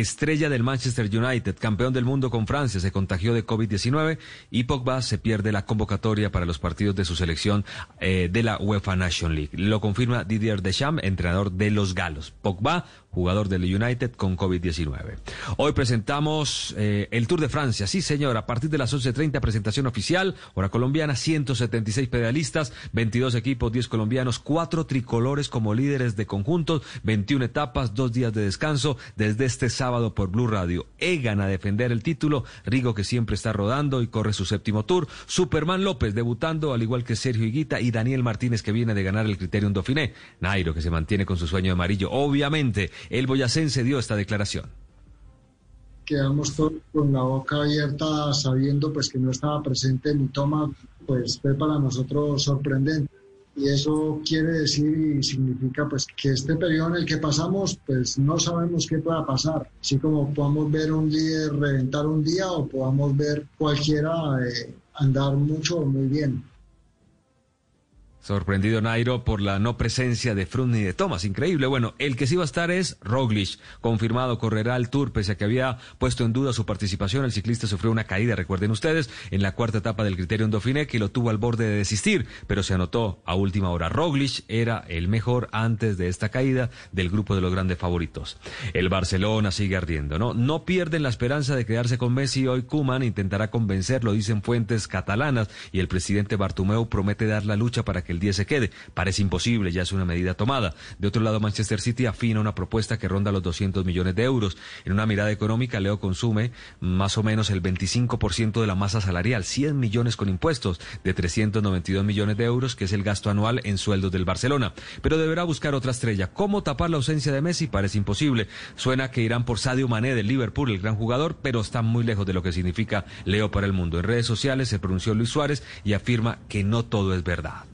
estrella del Manchester United, campeón del mundo con Francia, se contagió de COVID-19 y Pogba se pierde la convocatoria para los partidos de su selección eh, de la UEFA Nation League. Lo confirma Didier Deschamps, entrenador de los Galos. Pogba jugador del United con COVID-19. Hoy presentamos eh, el Tour de Francia. Sí, señor, a partir de las 11.30 presentación oficial, hora colombiana, 176 pedalistas, 22 equipos, 10 colombianos, 4 tricolores como líderes de conjuntos, 21 etapas, 2 días de descanso desde este sábado por Blue Radio. Egan a defender el título, Rigo que siempre está rodando y corre su séptimo tour, Superman López debutando al igual que Sergio Higuita y Daniel Martínez que viene de ganar el Criterium Dauphiné, Nairo que se mantiene con su sueño amarillo. Obviamente, el boyacense dio esta declaración. Quedamos todos con la boca abierta sabiendo pues que no estaba presente mi toma, pues fue para nosotros sorprendente. Y eso quiere decir y significa pues que este periodo en el que pasamos pues no sabemos qué pueda pasar. Así como podamos ver un líder reventar un día o podamos ver cualquiera eh, andar mucho o muy bien. Sorprendido Nairo por la no presencia de Froome ni de Thomas. Increíble. Bueno, el que sí va a estar es Roglic. Confirmado, correrá el Tour, pese a que había puesto en duda su participación. El ciclista sufrió una caída, recuerden ustedes, en la cuarta etapa del Criterium Dauphiné, que lo tuvo al borde de desistir, pero se anotó a última hora. Roglic era el mejor antes de esta caída del grupo de los grandes favoritos. El Barcelona sigue ardiendo, ¿no? No pierden la esperanza de quedarse con Messi. Hoy Kuman intentará convencerlo, dicen fuentes catalanas, y el presidente Bartumeu promete dar la lucha para que el 10 se quede. Parece imposible, ya es una medida tomada. De otro lado, Manchester City afina una propuesta que ronda los 200 millones de euros. En una mirada económica, Leo consume más o menos el 25% de la masa salarial, 100 millones con impuestos, de 392 millones de euros, que es el gasto anual en sueldos del Barcelona. Pero deberá buscar otra estrella. ¿Cómo tapar la ausencia de Messi? Parece imposible. Suena que irán por Sadio Mané del Liverpool, el gran jugador, pero está muy lejos de lo que significa Leo para el mundo. En redes sociales se pronunció Luis Suárez y afirma que no todo es verdad.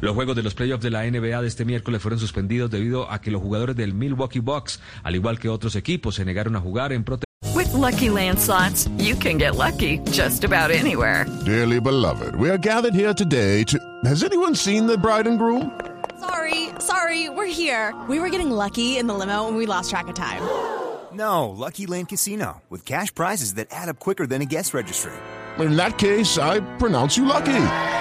Los juegos de los playoffs de la NBA de este miércoles fueron suspendidos debido a que los jugadores del Milwaukee Bucks, al igual que otros equipos, se negaron a jugar en protesta. With lucky landslots, you can get lucky just about anywhere. Dearly beloved, we are gathered here today to. Has anyone seen the bride and groom? Sorry, sorry, we're here. We were getting lucky in the limo and we lost track of time. No, Lucky Land Casino, with cash prizes that add up quicker than a guest registry. In that case, I pronounce you lucky.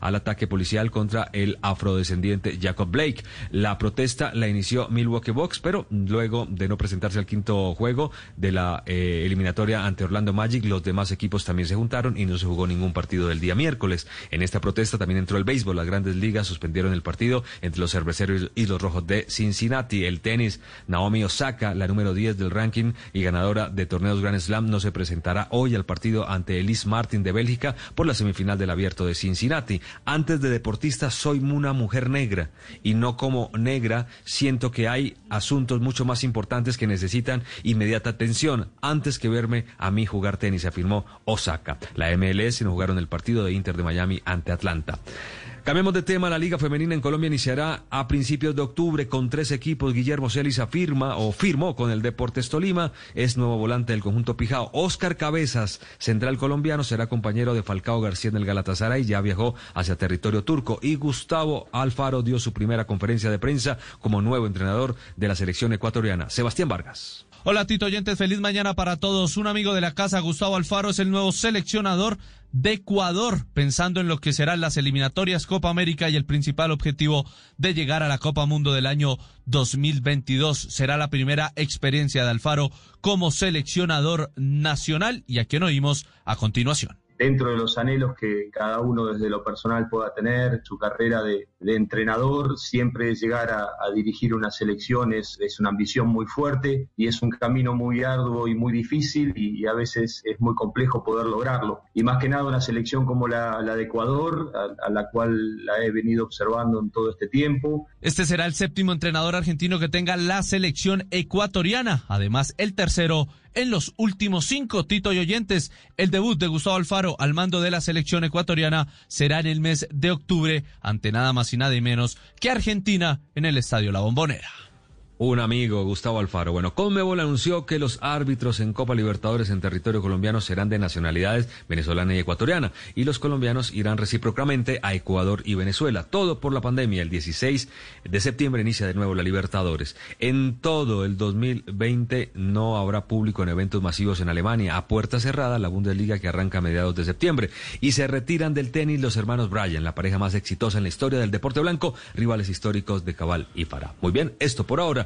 Al ataque policial contra el afrodescendiente Jacob Blake. La protesta la inició Milwaukee Bucks, pero luego de no presentarse al quinto juego de la eh, eliminatoria ante Orlando Magic, los demás equipos también se juntaron y no se jugó ningún partido del día miércoles. En esta protesta también entró el béisbol. Las grandes ligas suspendieron el partido entre los cerveceros y los rojos de Cincinnati. El tenis, Naomi Osaka, la número 10 del ranking y ganadora de torneos Grand Slam, no se presentará hoy al partido ante Elise Martin de Bélgica por la semifinal del abierto de Cincinnati. Antes de deportista soy una mujer negra y no como negra siento que hay asuntos mucho más importantes que necesitan inmediata atención antes que verme a mí jugar tenis, afirmó Osaka. La MLS no jugaron el partido de Inter de Miami ante Atlanta. Cambiemos de tema, la Liga Femenina en Colombia iniciará a principios de octubre con tres equipos. Guillermo Celis afirma o firmó con el Deportes Tolima, es nuevo volante del conjunto Pijao. Oscar Cabezas, central colombiano, será compañero de Falcao García en el Galatasaray, ya viajó hacia territorio turco. Y Gustavo Alfaro dio su primera conferencia de prensa como nuevo entrenador de la selección ecuatoriana. Sebastián Vargas. Hola Tito Oyentes, feliz mañana para todos. Un amigo de la casa, Gustavo Alfaro, es el nuevo seleccionador de Ecuador, pensando en lo que serán las eliminatorias Copa América y el principal objetivo de llegar a la Copa Mundo del año 2022. Será la primera experiencia de Alfaro como seleccionador nacional y a quien oímos a continuación. Dentro de los anhelos que cada uno desde lo personal pueda tener, su carrera de, entrenador, siempre llegar a, dirigir una selección es, una ambición muy fuerte y es un camino muy arduo y muy difícil y, a veces es muy complejo poder lograrlo. Y más que nada una selección como la, de Ecuador, a, a la cual la he venido observando en todo este tiempo. Este será el séptimo entrenador argentino que tenga la selección ecuatoriana, además el tercero en los últimos cinco. Tito y oyentes, el debut de Gustavo Alfaro al mando de la selección ecuatoriana será en el mes de octubre ante nada más y nada menos que Argentina en el Estadio La Bombonera. Un amigo, Gustavo Alfaro. Bueno, Conmebol anunció que los árbitros en Copa Libertadores en territorio colombiano serán de nacionalidades venezolana y ecuatoriana, y los colombianos irán recíprocamente a Ecuador y Venezuela. Todo por la pandemia. El 16 de septiembre inicia de nuevo la Libertadores. En todo el 2020 no habrá público en eventos masivos en Alemania. A puerta cerrada, la Bundesliga que arranca a mediados de septiembre. Y se retiran del tenis los hermanos Bryan, la pareja más exitosa en la historia del deporte blanco, rivales históricos de Cabal y Farah. Muy bien, esto por ahora.